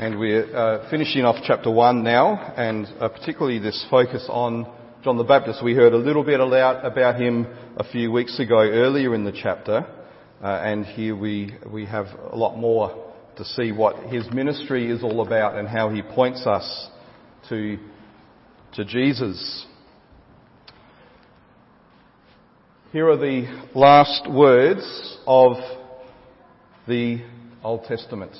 And we're uh, finishing off chapter 1 now, and uh, particularly this focus on John the Baptist. We heard a little bit about him a few weeks ago earlier in the chapter, uh, and here we, we have a lot more to see what his ministry is all about and how he points us to, to Jesus. Here are the last words of the Old Testament.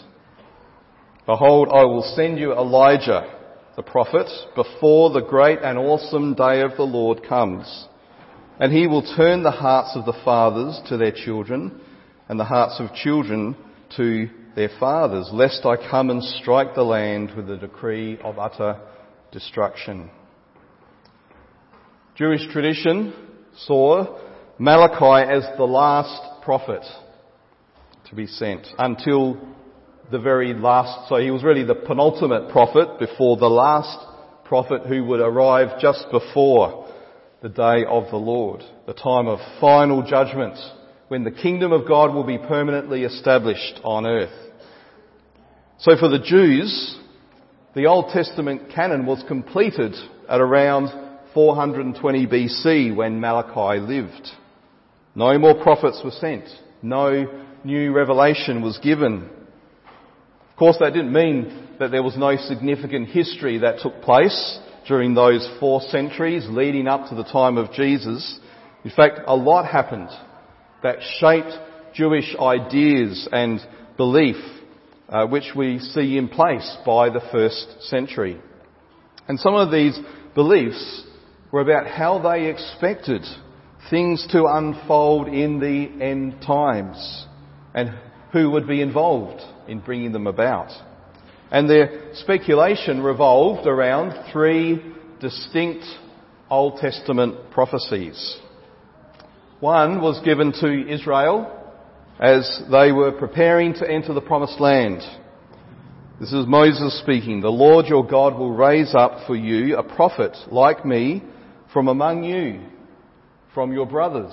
Behold, I will send you Elijah, the prophet, before the great and awesome day of the Lord comes. And he will turn the hearts of the fathers to their children, and the hearts of children to their fathers, lest I come and strike the land with a decree of utter destruction. Jewish tradition saw Malachi as the last prophet to be sent until the very last, so he was really the penultimate prophet before the last prophet who would arrive just before the day of the Lord, the time of final judgment when the kingdom of God will be permanently established on earth. So for the Jews, the Old Testament canon was completed at around 420 BC when Malachi lived. No more prophets were sent. No new revelation was given course, that didn't mean that there was no significant history that took place during those four centuries leading up to the time of Jesus. In fact, a lot happened that shaped Jewish ideas and belief, uh, which we see in place by the first century. And some of these beliefs were about how they expected things to unfold in the end times and who would be involved in bringing them about. And their speculation revolved around three distinct Old Testament prophecies. One was given to Israel as they were preparing to enter the promised land. This is Moses speaking. The Lord your God will raise up for you a prophet like me from among you, from your brothers.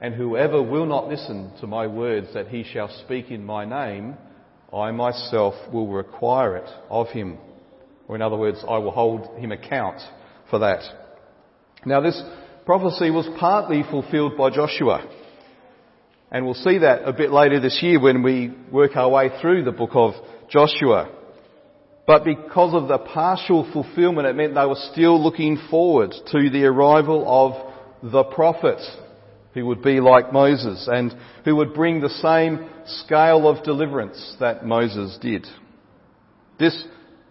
And whoever will not listen to my words that he shall speak in my name, I myself will require it of him. Or in other words, I will hold him account for that. Now this prophecy was partly fulfilled by Joshua. And we'll see that a bit later this year when we work our way through the book of Joshua. But because of the partial fulfillment, it meant they were still looking forward to the arrival of the prophet who would be like Moses and who would bring the same scale of deliverance that Moses did. This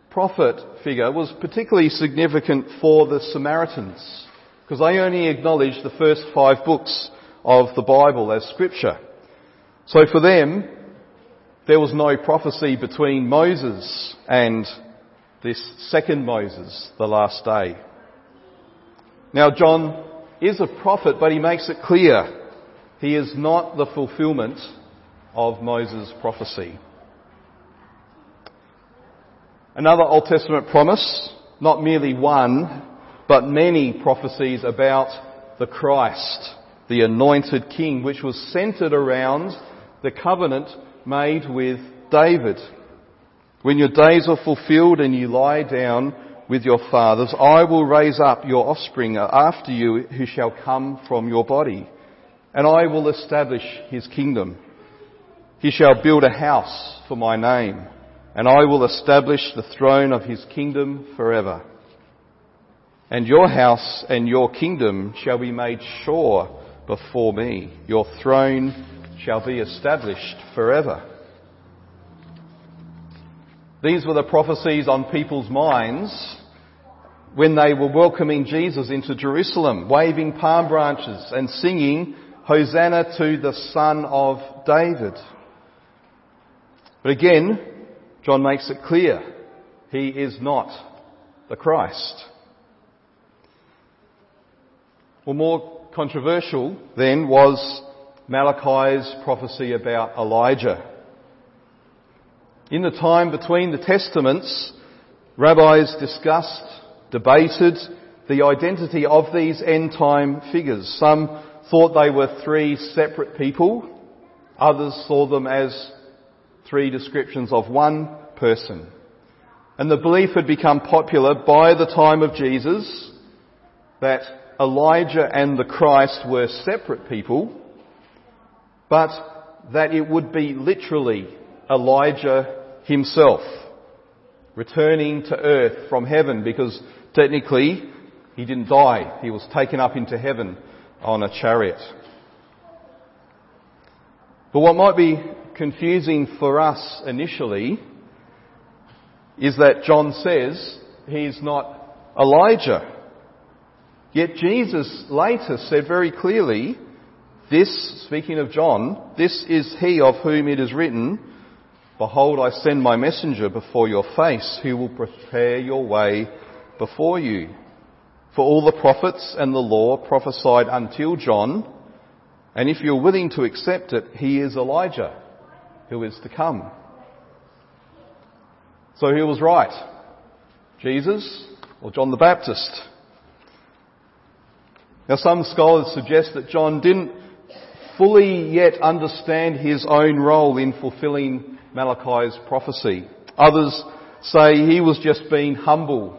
prophet figure was particularly significant for the Samaritans because they only acknowledged the first five books of the Bible as scripture. So for them, there was no prophecy between Moses and this second Moses, the last day. Now John is a prophet, but he makes it clear he is not the fulfillment of Moses' prophecy. Another Old Testament promise, not merely one, but many prophecies about the Christ, the anointed king, which was centered around the covenant made with David. When your days are fulfilled and you lie down with your fathers, I will raise up your offspring after you who shall come from your body, and I will establish his kingdom. He shall build a house for my name, and I will establish the throne of his kingdom forever. And your house and your kingdom shall be made sure before me. Your throne shall be established forever. These were the prophecies on people's minds when they were welcoming Jesus into Jerusalem, waving palm branches and singing, Hosanna to the Son of David. But again, John makes it clear he is not the Christ. Well, more controversial then was Malachi's prophecy about Elijah. In the time between the Testaments, rabbis discussed, debated the identity of these end time figures. Some thought they were three separate people. Others saw them as three descriptions of one person. And the belief had become popular by the time of Jesus that Elijah and the Christ were separate people, but that it would be literally Elijah himself returning to earth from heaven because technically he didn't die. He was taken up into heaven on a chariot. But what might be confusing for us initially is that John says he's not Elijah. Yet Jesus later said very clearly, this, speaking of John, this is he of whom it is written, Behold, I send my messenger before your face, who will prepare your way before you. For all the prophets and the law prophesied until John, and if you're willing to accept it, he is Elijah, who is to come. So who was right? Jesus or John the Baptist? Now some scholars suggest that John didn't fully yet understand his own role in fulfilling Malachi's prophecy. Others say he was just being humble.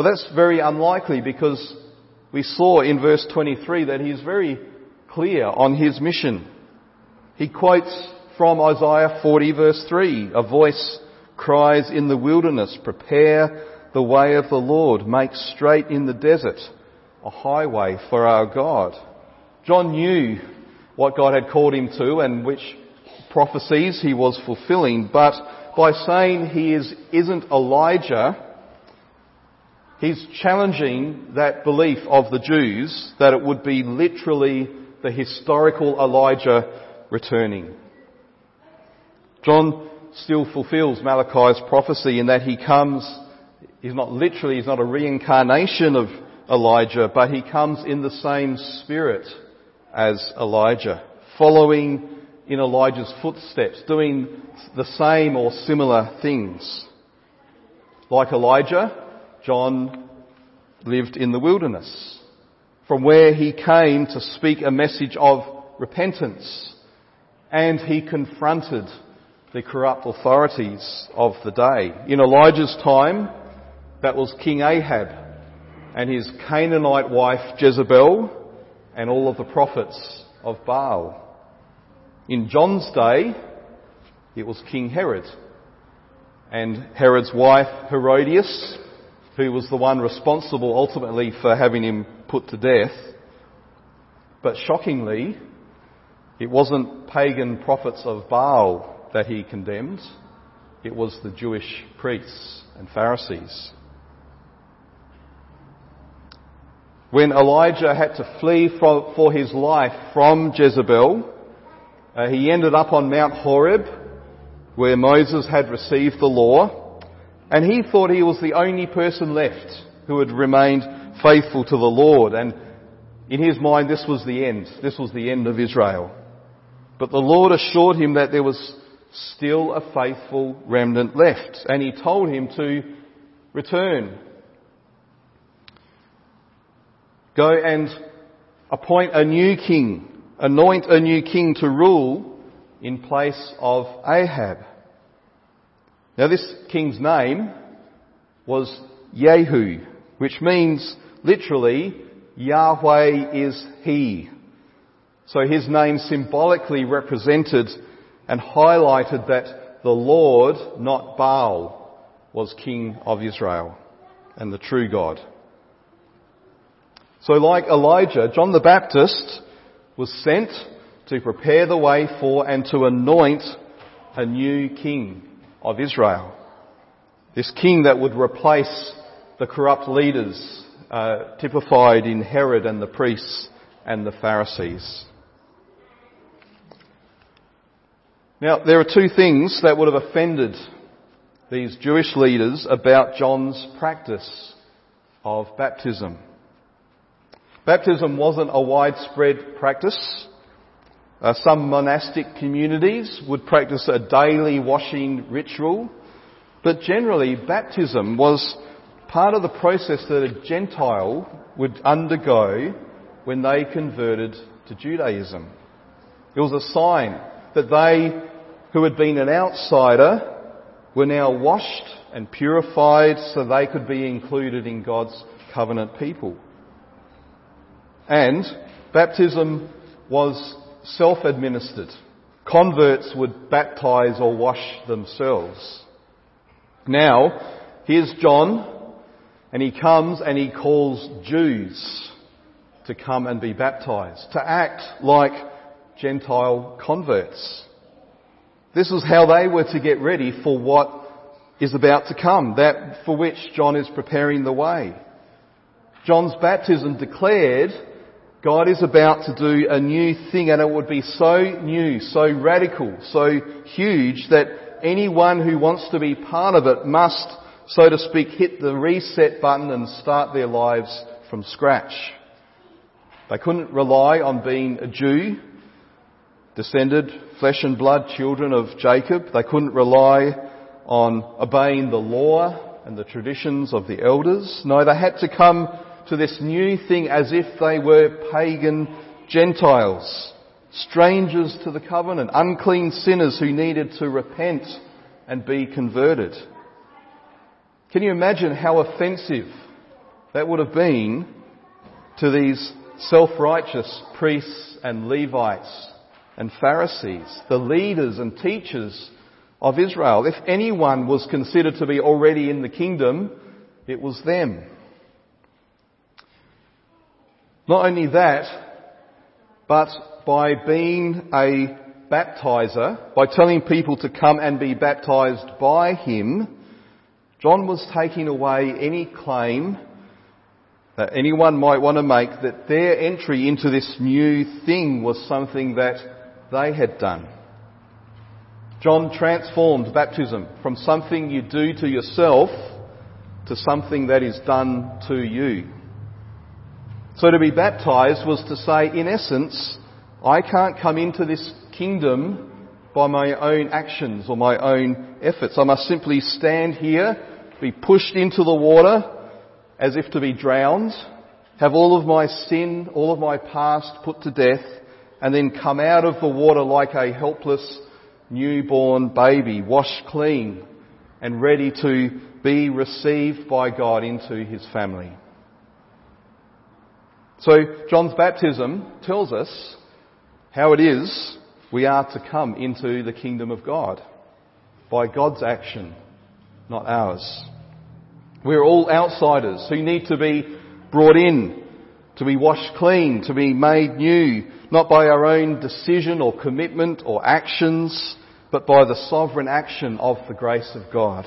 But that's very unlikely because we saw in verse 23 that he's very clear on his mission. He quotes from Isaiah 40 verse 3, a voice cries in the wilderness, prepare the way of the Lord, make straight in the desert a highway for our God. John knew what God had called him to and which prophecies he was fulfilling, but by saying he is, isn't Elijah, he's challenging that belief of the Jews that it would be literally the historical Elijah returning. John still fulfills Malachi's prophecy in that he comes, he's not literally, he's not a reincarnation of Elijah, but he comes in the same spirit as Elijah, following in Elijah's footsteps, doing the same or similar things. Like Elijah, John lived in the wilderness, from where he came to speak a message of repentance, and he confronted the corrupt authorities of the day. In Elijah's time, that was King Ahab and his Canaanite wife Jezebel and all of the prophets of Baal. In John's day, it was King Herod and Herod's wife Herodias, who was the one responsible ultimately for having him put to death. But shockingly, it wasn't pagan prophets of Baal that he condemned, it was the Jewish priests and Pharisees. When Elijah had to flee for, his life from Jezebel, uh, he ended up on Mount Horeb, where Moses had received the law, and he thought he was the only person left who had remained faithful to the Lord. And in his mind, this was the end. This was the end of Israel. But the Lord assured him that there was still a faithful remnant left. And he told him to return. Go and appoint a new king, anoint a new king to rule in place of Ahab. Now this king's name was Jehu, which means literally Yahweh is He. So his name symbolically represented and highlighted that the Lord, not Baal, was King of Israel and the true God. So like Elijah, John the Baptist was sent to prepare the way for and to anoint a new king of Israel. This king that would replace the corrupt leaders uh, typified in Herod and the priests and the Pharisees. Now, there are two things that would have offended these Jewish leaders about John's practice of baptism. Baptism wasn't a widespread practice. Uh, some monastic communities would practice a daily washing ritual, but generally baptism was part of the process that a Gentile would undergo when they converted to Judaism. It was a sign that they, who had been an outsider, were now washed and purified so they could be included in God's covenant people. And baptism was self-administered. Converts would baptize or wash themselves. Now, here's John, and he comes and he calls Jews to come and be baptized, to act like Gentile converts. This is how they were to get ready for what is about to come, that for which John is preparing the way. John's baptism declared God is about to do a new thing and it would be so new, so radical, so huge that anyone who wants to be part of it must, so to speak, hit the reset button and start their lives from scratch. They couldn't rely on being a Jew, descended flesh and blood children of Jacob. They couldn't rely on obeying the law and the traditions of the elders. No, they had to come to this new thing as if they were pagan Gentiles, strangers to the covenant, unclean sinners who needed to repent and be converted. Can you imagine how offensive that would have been to these self-righteous priests and Levites and Pharisees, the leaders and teachers of Israel? If anyone was considered to be already in the kingdom, it was them. Not only that, but by being a baptizer, by telling people to come and be baptized by him, John was taking away any claim that anyone might want to make that their entry into this new thing was something that they had done. John transformed baptism from something you do to yourself to something that is done to you. So to be baptized was to say, in essence, I can't come into this kingdom by my own actions or my own efforts. I must simply stand here, be pushed into the water as if to be drowned, have all of my sin, all of my past put to death, and then come out of the water like a helpless newborn baby, washed clean and ready to be received by God into his family. So John's baptism tells us how it is we are to come into the kingdom of God. By God's action, not ours. We're all outsiders who need to be brought in, to be washed clean, to be made new, not by our own decision or commitment or actions, but by the sovereign action of the grace of God.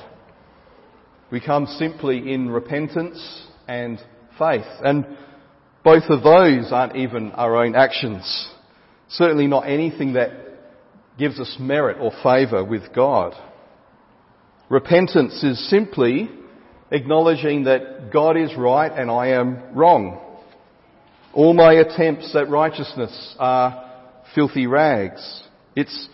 We come simply in repentance and faith. And both of those aren't even our own actions. Certainly not anything that gives us merit or favour with God. Repentance is simply acknowledging that God is right and I am wrong. All my attempts at righteousness are filthy rags. It's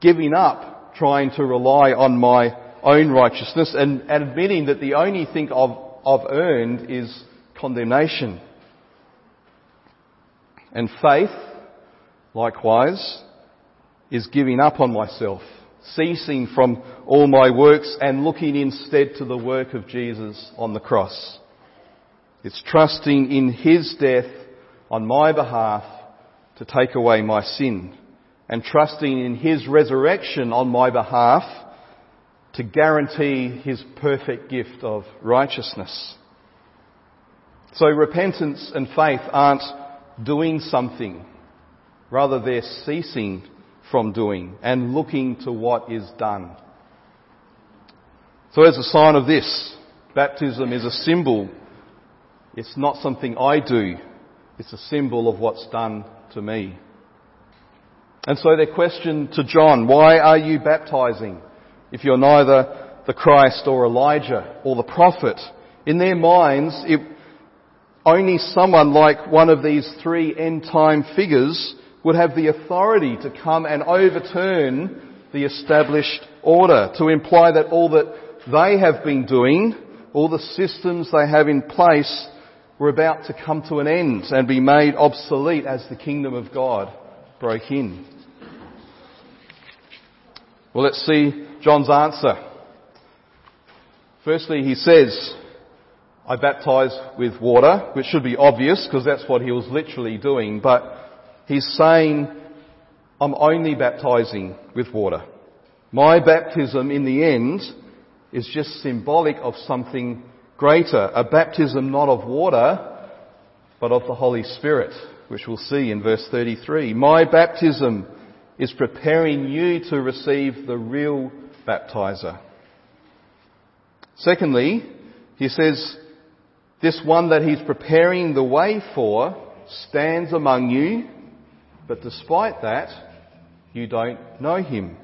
giving up trying to rely on my own righteousness and, admitting that the only thing I've, I've earned is condemnation. And faith, likewise, is giving up on myself, ceasing from all my works and looking instead to the work of Jesus on the cross. It's trusting in His death on my behalf to take away my sin and trusting in His resurrection on my behalf to guarantee His perfect gift of righteousness. So repentance and faith aren't doing something. Rather, they're ceasing from doing and looking to what is done. So as a sign of this, baptism is a symbol. It's not something I do. It's a symbol of what's done to me. And so their question to John, why are you baptizing if you're neither the Christ or Elijah or the prophet. In their minds, it, only someone like one of these three end time figures would have the authority to come and overturn the established order, to imply that all that they have been doing, all the systems they have in place, were about to come to an end and be made obsolete as the kingdom of God broke in. Well, let's see John's answer. Firstly, he says, I baptize with water, which should be obvious because that's what he was literally doing, but he's saying, I'm only baptizing with water. My baptism in the end is just symbolic of something greater, a baptism not of water, but of the Holy Spirit, which we'll see in verse 33. My baptism is preparing you to receive the real baptizer. Secondly, he says, this one that he's preparing the way for stands among you, but despite that, you don't know him.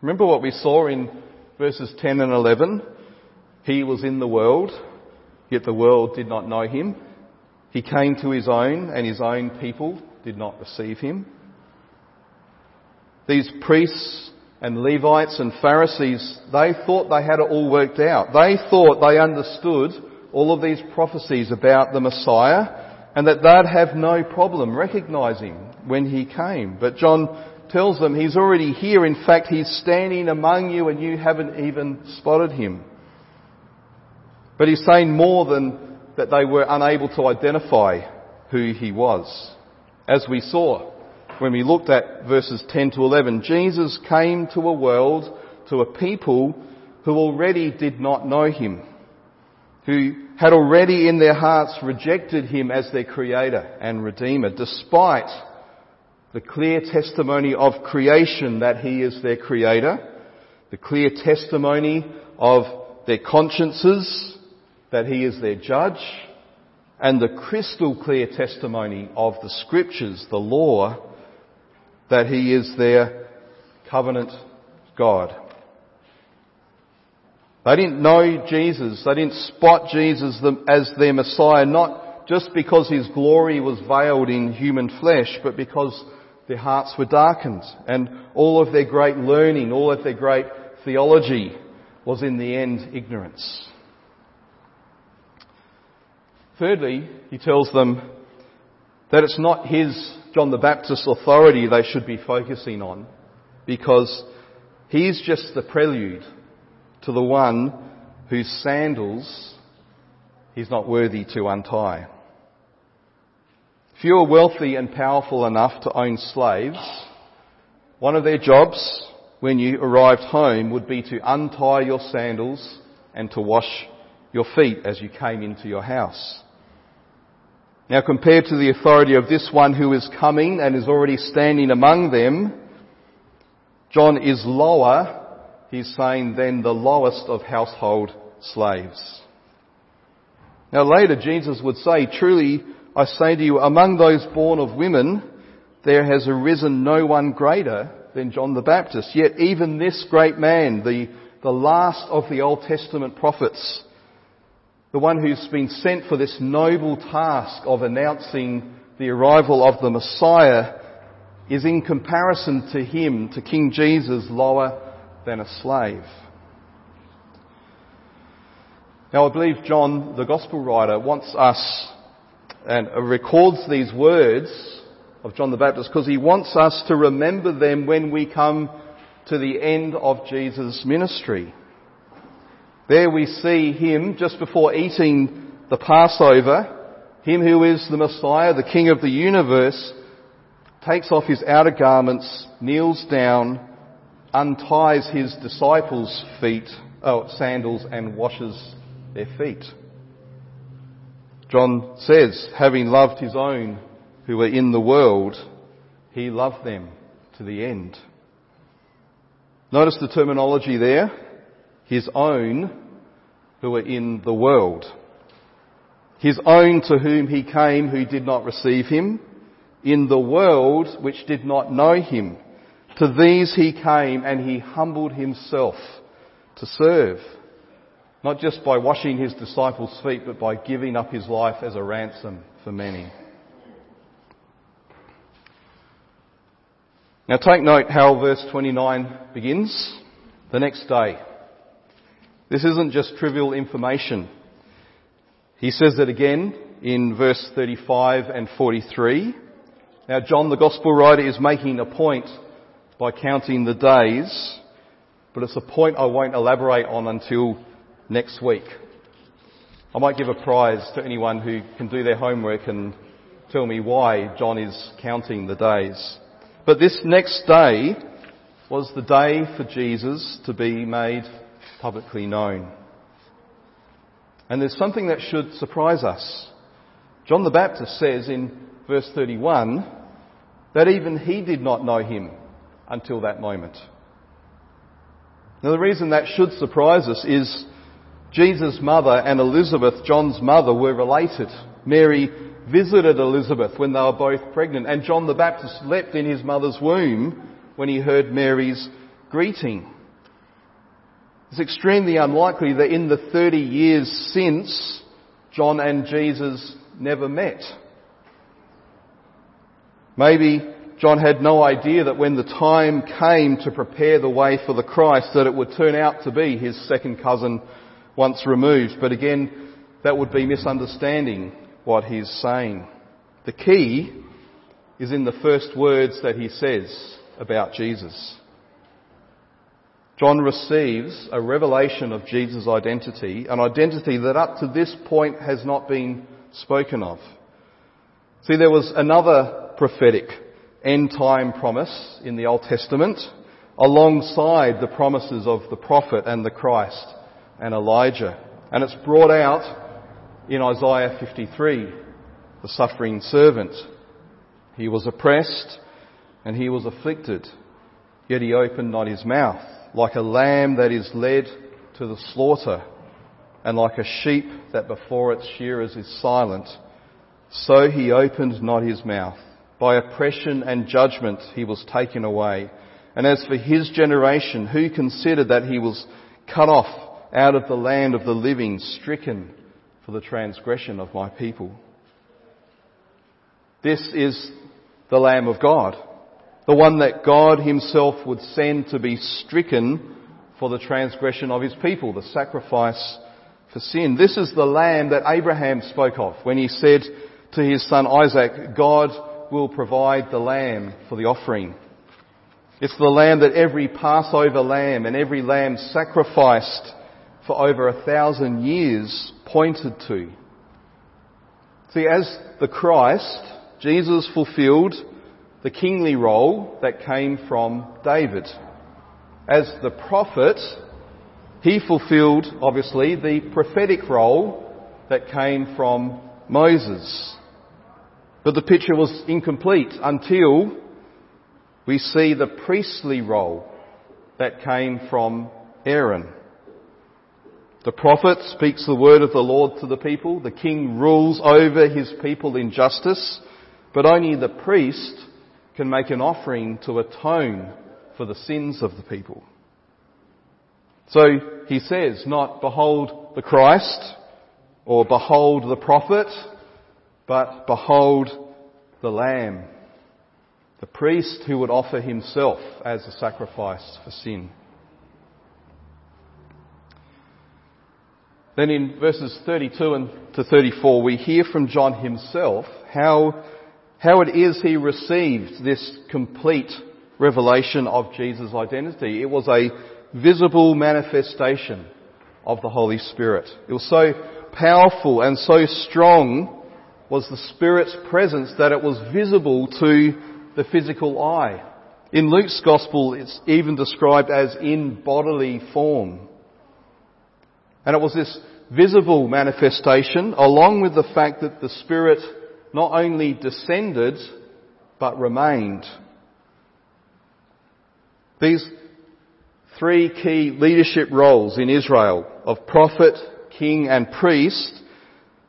Remember what we saw in verses 10 and 11? He was in the world, yet the world did not know him. He came to his own, and his own people did not receive him. These priests and Levites and Pharisees, they thought they had it all worked out. They thought they understood all of these prophecies about the Messiah and that they'd have no problem recognizing when he came. But John tells them he's already here. In fact, he's standing among you and you haven't even spotted him. But he's saying more than that they were unable to identify who he was. As we saw, when we looked at verses 10 to 11, Jesus came to a world, to a people who already did not know him, who had already in their hearts rejected him as their creator and redeemer, despite the clear testimony of creation that he is their creator, the clear testimony of their consciences that he is their judge, and the crystal clear testimony of the scriptures, the law, that He is their covenant God. They didn't know Jesus. They didn't spot Jesus as their Messiah, not just because His glory was veiled in human flesh, but because their hearts were darkened and all of their great learning, all of their great theology was in the end ignorance. Thirdly, he tells them that it's not his John the Baptist's authority they should be focusing on because he's just the prelude to the one whose sandals he's not worthy to untie. If you were wealthy and powerful enough to own slaves, one of their jobs when you arrived home would be to untie your sandals and to wash your feet as you came into your house. Now compared to the authority of this one who is coming and is already standing among them, John is lower, he's saying, than the lowest of household slaves. Now later Jesus would say, truly I say to you, among those born of women, there has arisen no one greater than John the Baptist. Yet even this great man, the, the last of the Old Testament prophets, the one who's been sent for this noble task of announcing the arrival of the Messiah, is in comparison to him, to King Jesus, lower than a slave. Now I believe John, the Gospel writer, wants us and records these words of John the Baptist because he wants us to remember them when we come to the end of Jesus' ministry. There we see him just before eating the Passover, him who is the Messiah, the King of the universe, takes off his outer garments, kneels down, unties his disciples' feet, oh, sandals and washes their feet. John says, having loved his own who were in the world, he loved them to the end. Notice the terminology there. His own who were in the world. His own to whom he came who did not receive him, in the world which did not know him. To these he came and he humbled himself to serve, not just by washing his disciples' feet, but by giving up his life as a ransom for many. Now take note how verse 29 begins. The next day. This isn't just trivial information. He says that again in verse 35 and 43. Now John the Gospel writer is making a point by counting the days, but it's a point I won't elaborate on until next week. I might give a prize to anyone who can do their homework and tell me why John is counting the days. But this next day was the day for Jesus to be made publicly known. And there's something that should surprise us. John the Baptist says in verse 31 that even he did not know him until that moment. Now the reason that should surprise us is Jesus' mother and Elizabeth, John's mother, were related. Mary visited Elizabeth when they were both pregnant, and John the Baptist leapt in his mother's womb when he heard Mary's greeting. It's extremely unlikely that in the 30 years since, John and Jesus never met. Maybe John had no idea that when the time came to prepare the way for the Christ, that it would turn out to be his second cousin once removed. But again, that would be misunderstanding what he's saying. The key is in the first words that he says about Jesus. John receives a revelation of Jesus' identity, an identity that up to this point has not been spoken of. See, there was another prophetic end time promise in the Old Testament alongside the promises of the prophet and the Christ and Elijah. And it's brought out in Isaiah 53, the suffering servant. He was oppressed and he was afflicted, yet he opened not his mouth, like a lamb that is led to the slaughter, and like a sheep that before its shearers is silent, so he opened not his mouth. By oppression and judgment he was taken away. And as for his generation, who considered that he was cut off out of the land of the living, stricken for the transgression of my people? This is the Lamb of God, the one that God himself would send to be stricken for the transgression of his people, the sacrifice for sin. This is the lamb that Abraham spoke of when he said to his son Isaac, God will provide the lamb for the offering. It's the lamb that every Passover lamb and every lamb sacrificed for over a thousand years pointed to. See, as the Christ, Jesus fulfilled the kingly role that came from David. As the prophet, he fulfilled, obviously, the prophetic role that came from Moses. But the picture was incomplete until we see the priestly role that came from Aaron. The prophet speaks the word of the Lord to the people. The king rules over his people in justice. But only the priest can make an offering to atone for the sins of the people. So he says, not behold the Christ or behold the prophet, but behold the Lamb, the priest who would offer himself as a sacrifice for sin. Then in verses 32 and to 34, we hear from John himself how, how it is he received this complete revelation of Jesus' identity. It was a visible manifestation of the Holy Spirit. It was so powerful and so strong was the Spirit's presence that it was visible to the physical eye. In Luke's Gospel, it's even described as in bodily form. And it was this visible manifestation, along with the fact that the Spirit not only descended, but remained. These three key leadership roles in Israel of prophet, king and priest,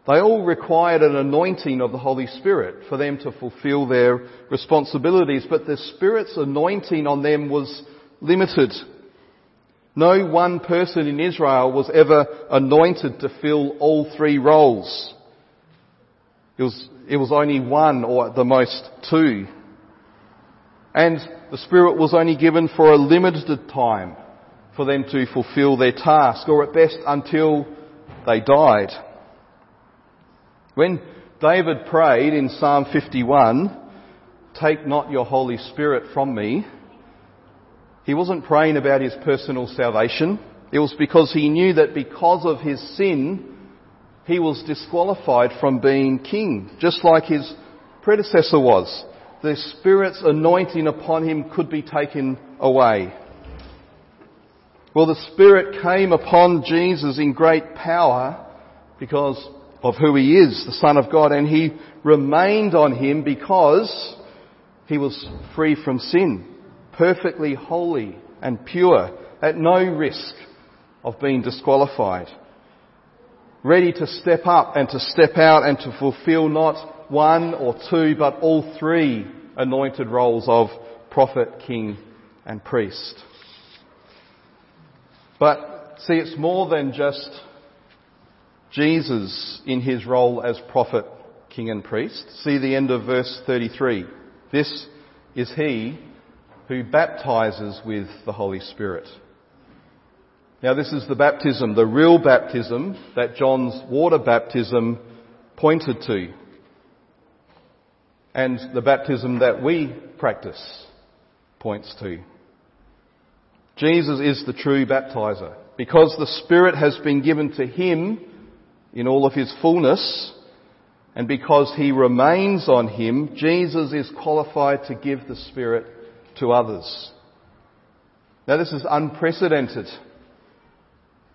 they all required an anointing of the Holy Spirit for them to fulfill their responsibilities, but the Spirit's anointing on them was limited. No one person in Israel was ever anointed to fill all three roles. It was, it was only one or at the most two. And the Spirit was only given for a limited time for them to fulfill their task, or at best until they died. When David prayed in Psalm 51, Take not your Holy Spirit from me, he wasn't praying about his personal salvation. It was because he knew that because of his sin, he was disqualified from being king, just like his predecessor was. The Spirit's anointing upon him could be taken away. Well, the Spirit came upon Jesus in great power because of who he is, the Son of God, and he remained on him because he was free from sin, perfectly holy and pure, at no risk of being disqualified. Ready to step up and to step out and to fulfill not one or two, but all three anointed roles of prophet, king, and priest. But see, it's more than just Jesus in his role as prophet, king and priest. See the end of verse 33. This is he who baptizes with the Holy Spirit. Now this is the baptism, the real baptism that John's water baptism pointed to. And the baptism that we practice points to. Jesus is the true baptizer. Because the Spirit has been given to him in all of his fullness, and because he remains on him, Jesus is qualified to give the Spirit to others. Now this is unprecedented.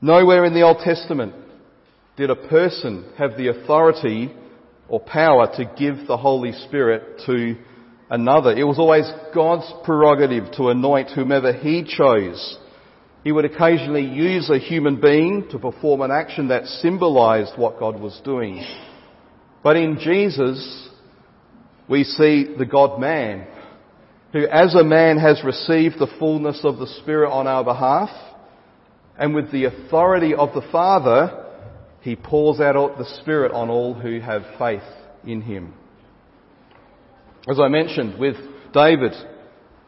Nowhere in the Old Testament did a person have the authority or power to give the Holy Spirit to another. It was always God's prerogative to anoint whomever He chose. He would occasionally use a human being to perform an action that symbolized what God was doing. But in Jesus, we see the God-man, who as a man has received the fullness of the Spirit on our behalf, and with the authority of the Father, he pours out the Spirit on all who have faith in him. As I mentioned with David,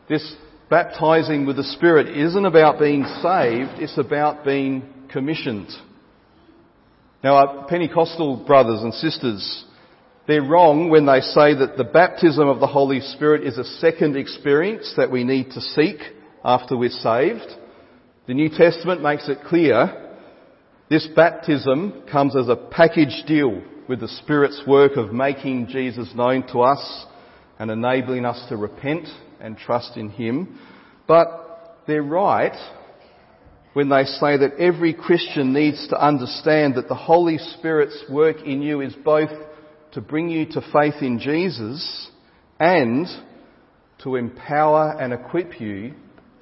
this baptizing with the Spirit isn't about being saved, it's about being commissioned. Now, our Pentecostal brothers and sisters, they're wrong when they say that the baptism of the Holy Spirit is a second experience that we need to seek after we're saved. The New Testament makes it clear this baptism comes as a package deal with the Spirit's work of making Jesus known to us and enabling us to repent and trust in Him. But they're right when they say that every Christian needs to understand that the Holy Spirit's work in you is both to bring you to faith in Jesus and to empower and equip you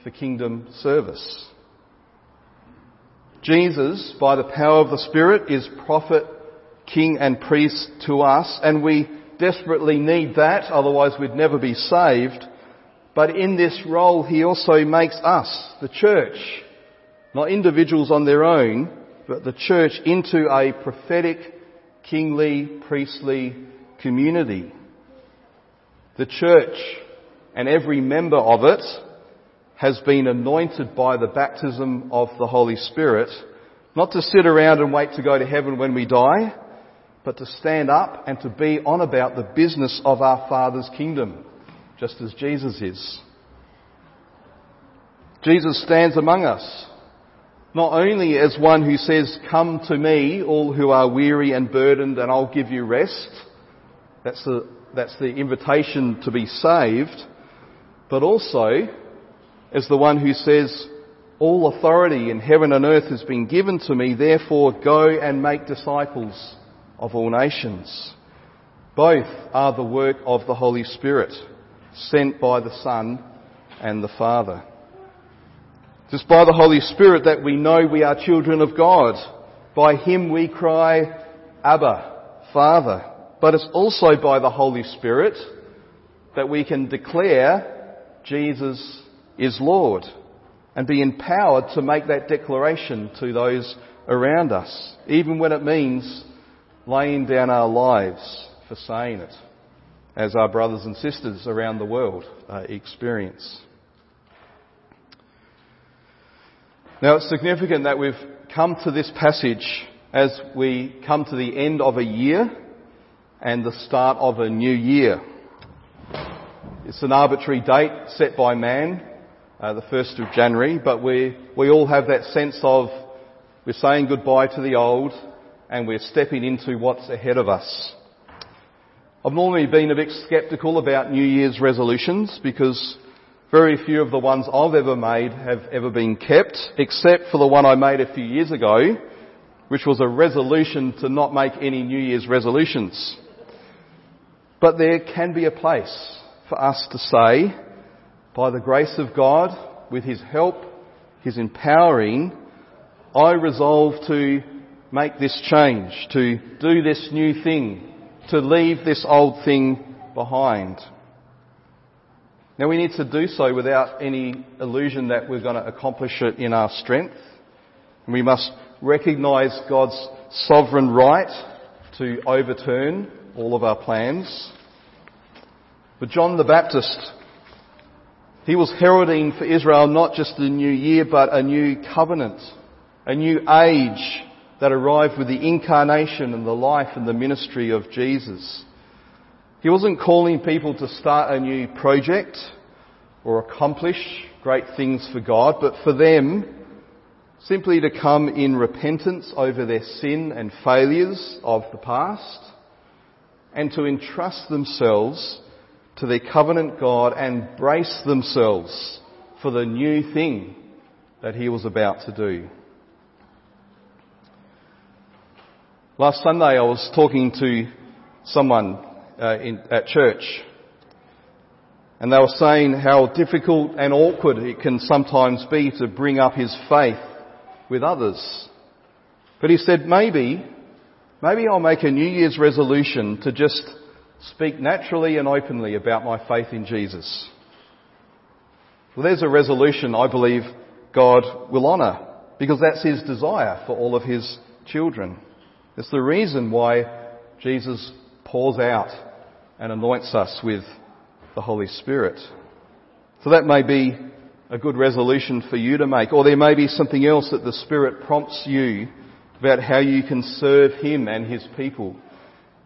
for kingdom service. Jesus, by the power of the Spirit, is prophet, king and priest to us, and we desperately need that, otherwise we'd never be saved. But in this role, he also makes us, the church, not individuals on their own, but the church into a prophetic, kingly, priestly community. The church and every member of it has been anointed by the baptism of the Holy Spirit, not to sit around and wait to go to heaven when we die, but to stand up and to be on about the business of our Father's kingdom, just as Jesus is. Jesus stands among us, not only as one who says, come to me, all who are weary and burdened, and I'll give you rest. That's the, that's the invitation to be saved. But also, as the one who says, all authority in heaven and earth has been given to me, therefore go and make disciples of all nations. Both are the work of the Holy Spirit, sent by the Son and the Father. It's by the Holy Spirit that we know we are children of God. By Him we cry, Abba, Father. But it's also by the Holy Spirit that we can declare Jesus is Lord and be empowered to make that declaration to those around us, even when it means laying down our lives for saying it, as our brothers and sisters around the world uh, experience. Now it's significant that we've come to this passage as we come to the end of a year and the start of a new year. It's an arbitrary date set by man, uh, the 1st of January, but we, we all have that sense of we're saying goodbye to the old and we're stepping into what's ahead of us. I've normally been a bit sceptical about New Year's resolutions because very few of the ones I've ever made have ever been kept, except for the one I made a few years ago, which was a resolution to not make any New Year's resolutions. But there can be a place for us to say, by the grace of God, with His help, His empowering, I resolve to make this change, to do this new thing, to leave this old thing behind. Now we need to do so without any illusion that we're going to accomplish it in our strength. We must recognise God's sovereign right to overturn all of our plans. But John the Baptist, he was heralding for Israel not just a new year, but a new covenant, a new age that arrived with the incarnation and the life and the ministry of Jesus. He wasn't calling people to start a new project or accomplish great things for God, but for them simply to come in repentance over their sin and failures of the past and to entrust themselves to their covenant God and brace themselves for the new thing that he was about to do. Last Sunday I was talking to someone uh, in, at church and they were saying how difficult and awkward it can sometimes be to bring up his faith with others. But he said maybe, maybe I'll make a New Year's resolution to just speak naturally and openly about my faith in Jesus. Well, there's a resolution I believe God will honour because that's His desire for all of His children. It's the reason why Jesus pours out and anoints us with the Holy Spirit. So that may be a good resolution for you to make, or there may be something else that the Spirit prompts you about how you can serve Him and His people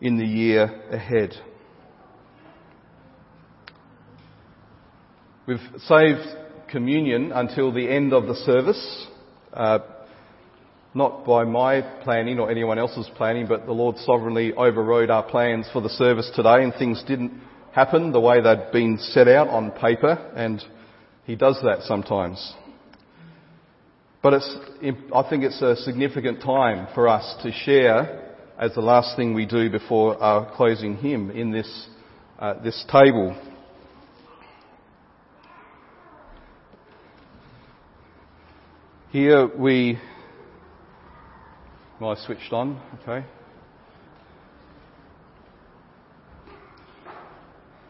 in the year ahead. We've saved communion until the end of the service, uh, not by my planning or anyone else's planning, but the Lord sovereignly overrode our plans for the service today and things didn't happen the way they'd been set out on paper and He does that sometimes. But I think it's a significant time for us to share as the last thing we do before our closing hymn in this, uh, this table. Here we. Am I switched on? Okay.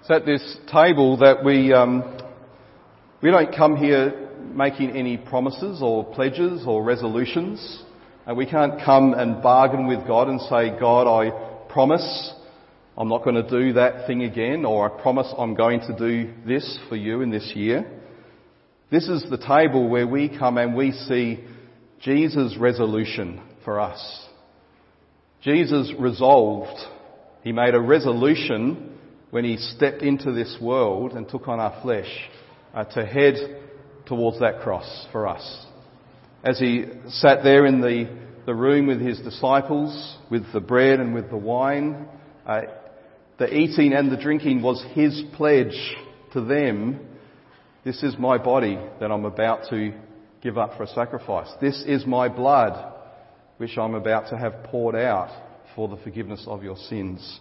It's at this table that we, um, we don't come here making any promises or pledges or resolutions. And we can't come and bargain with God and say, God, I promise I'm not going to do that thing again, or I promise I'm going to do this for you in this year. This is the table where we come and we see Jesus' resolution for us. Jesus resolved. He made a resolution when he stepped into this world and took on our flesh uh, to head towards that cross for us as he sat there in the, the room with his disciples, with the bread and with the wine, uh, the eating and the drinking was his pledge to them. This is my body that I'm about to give up for a sacrifice. This is my blood which I'm about to have poured out for the forgiveness of your sins.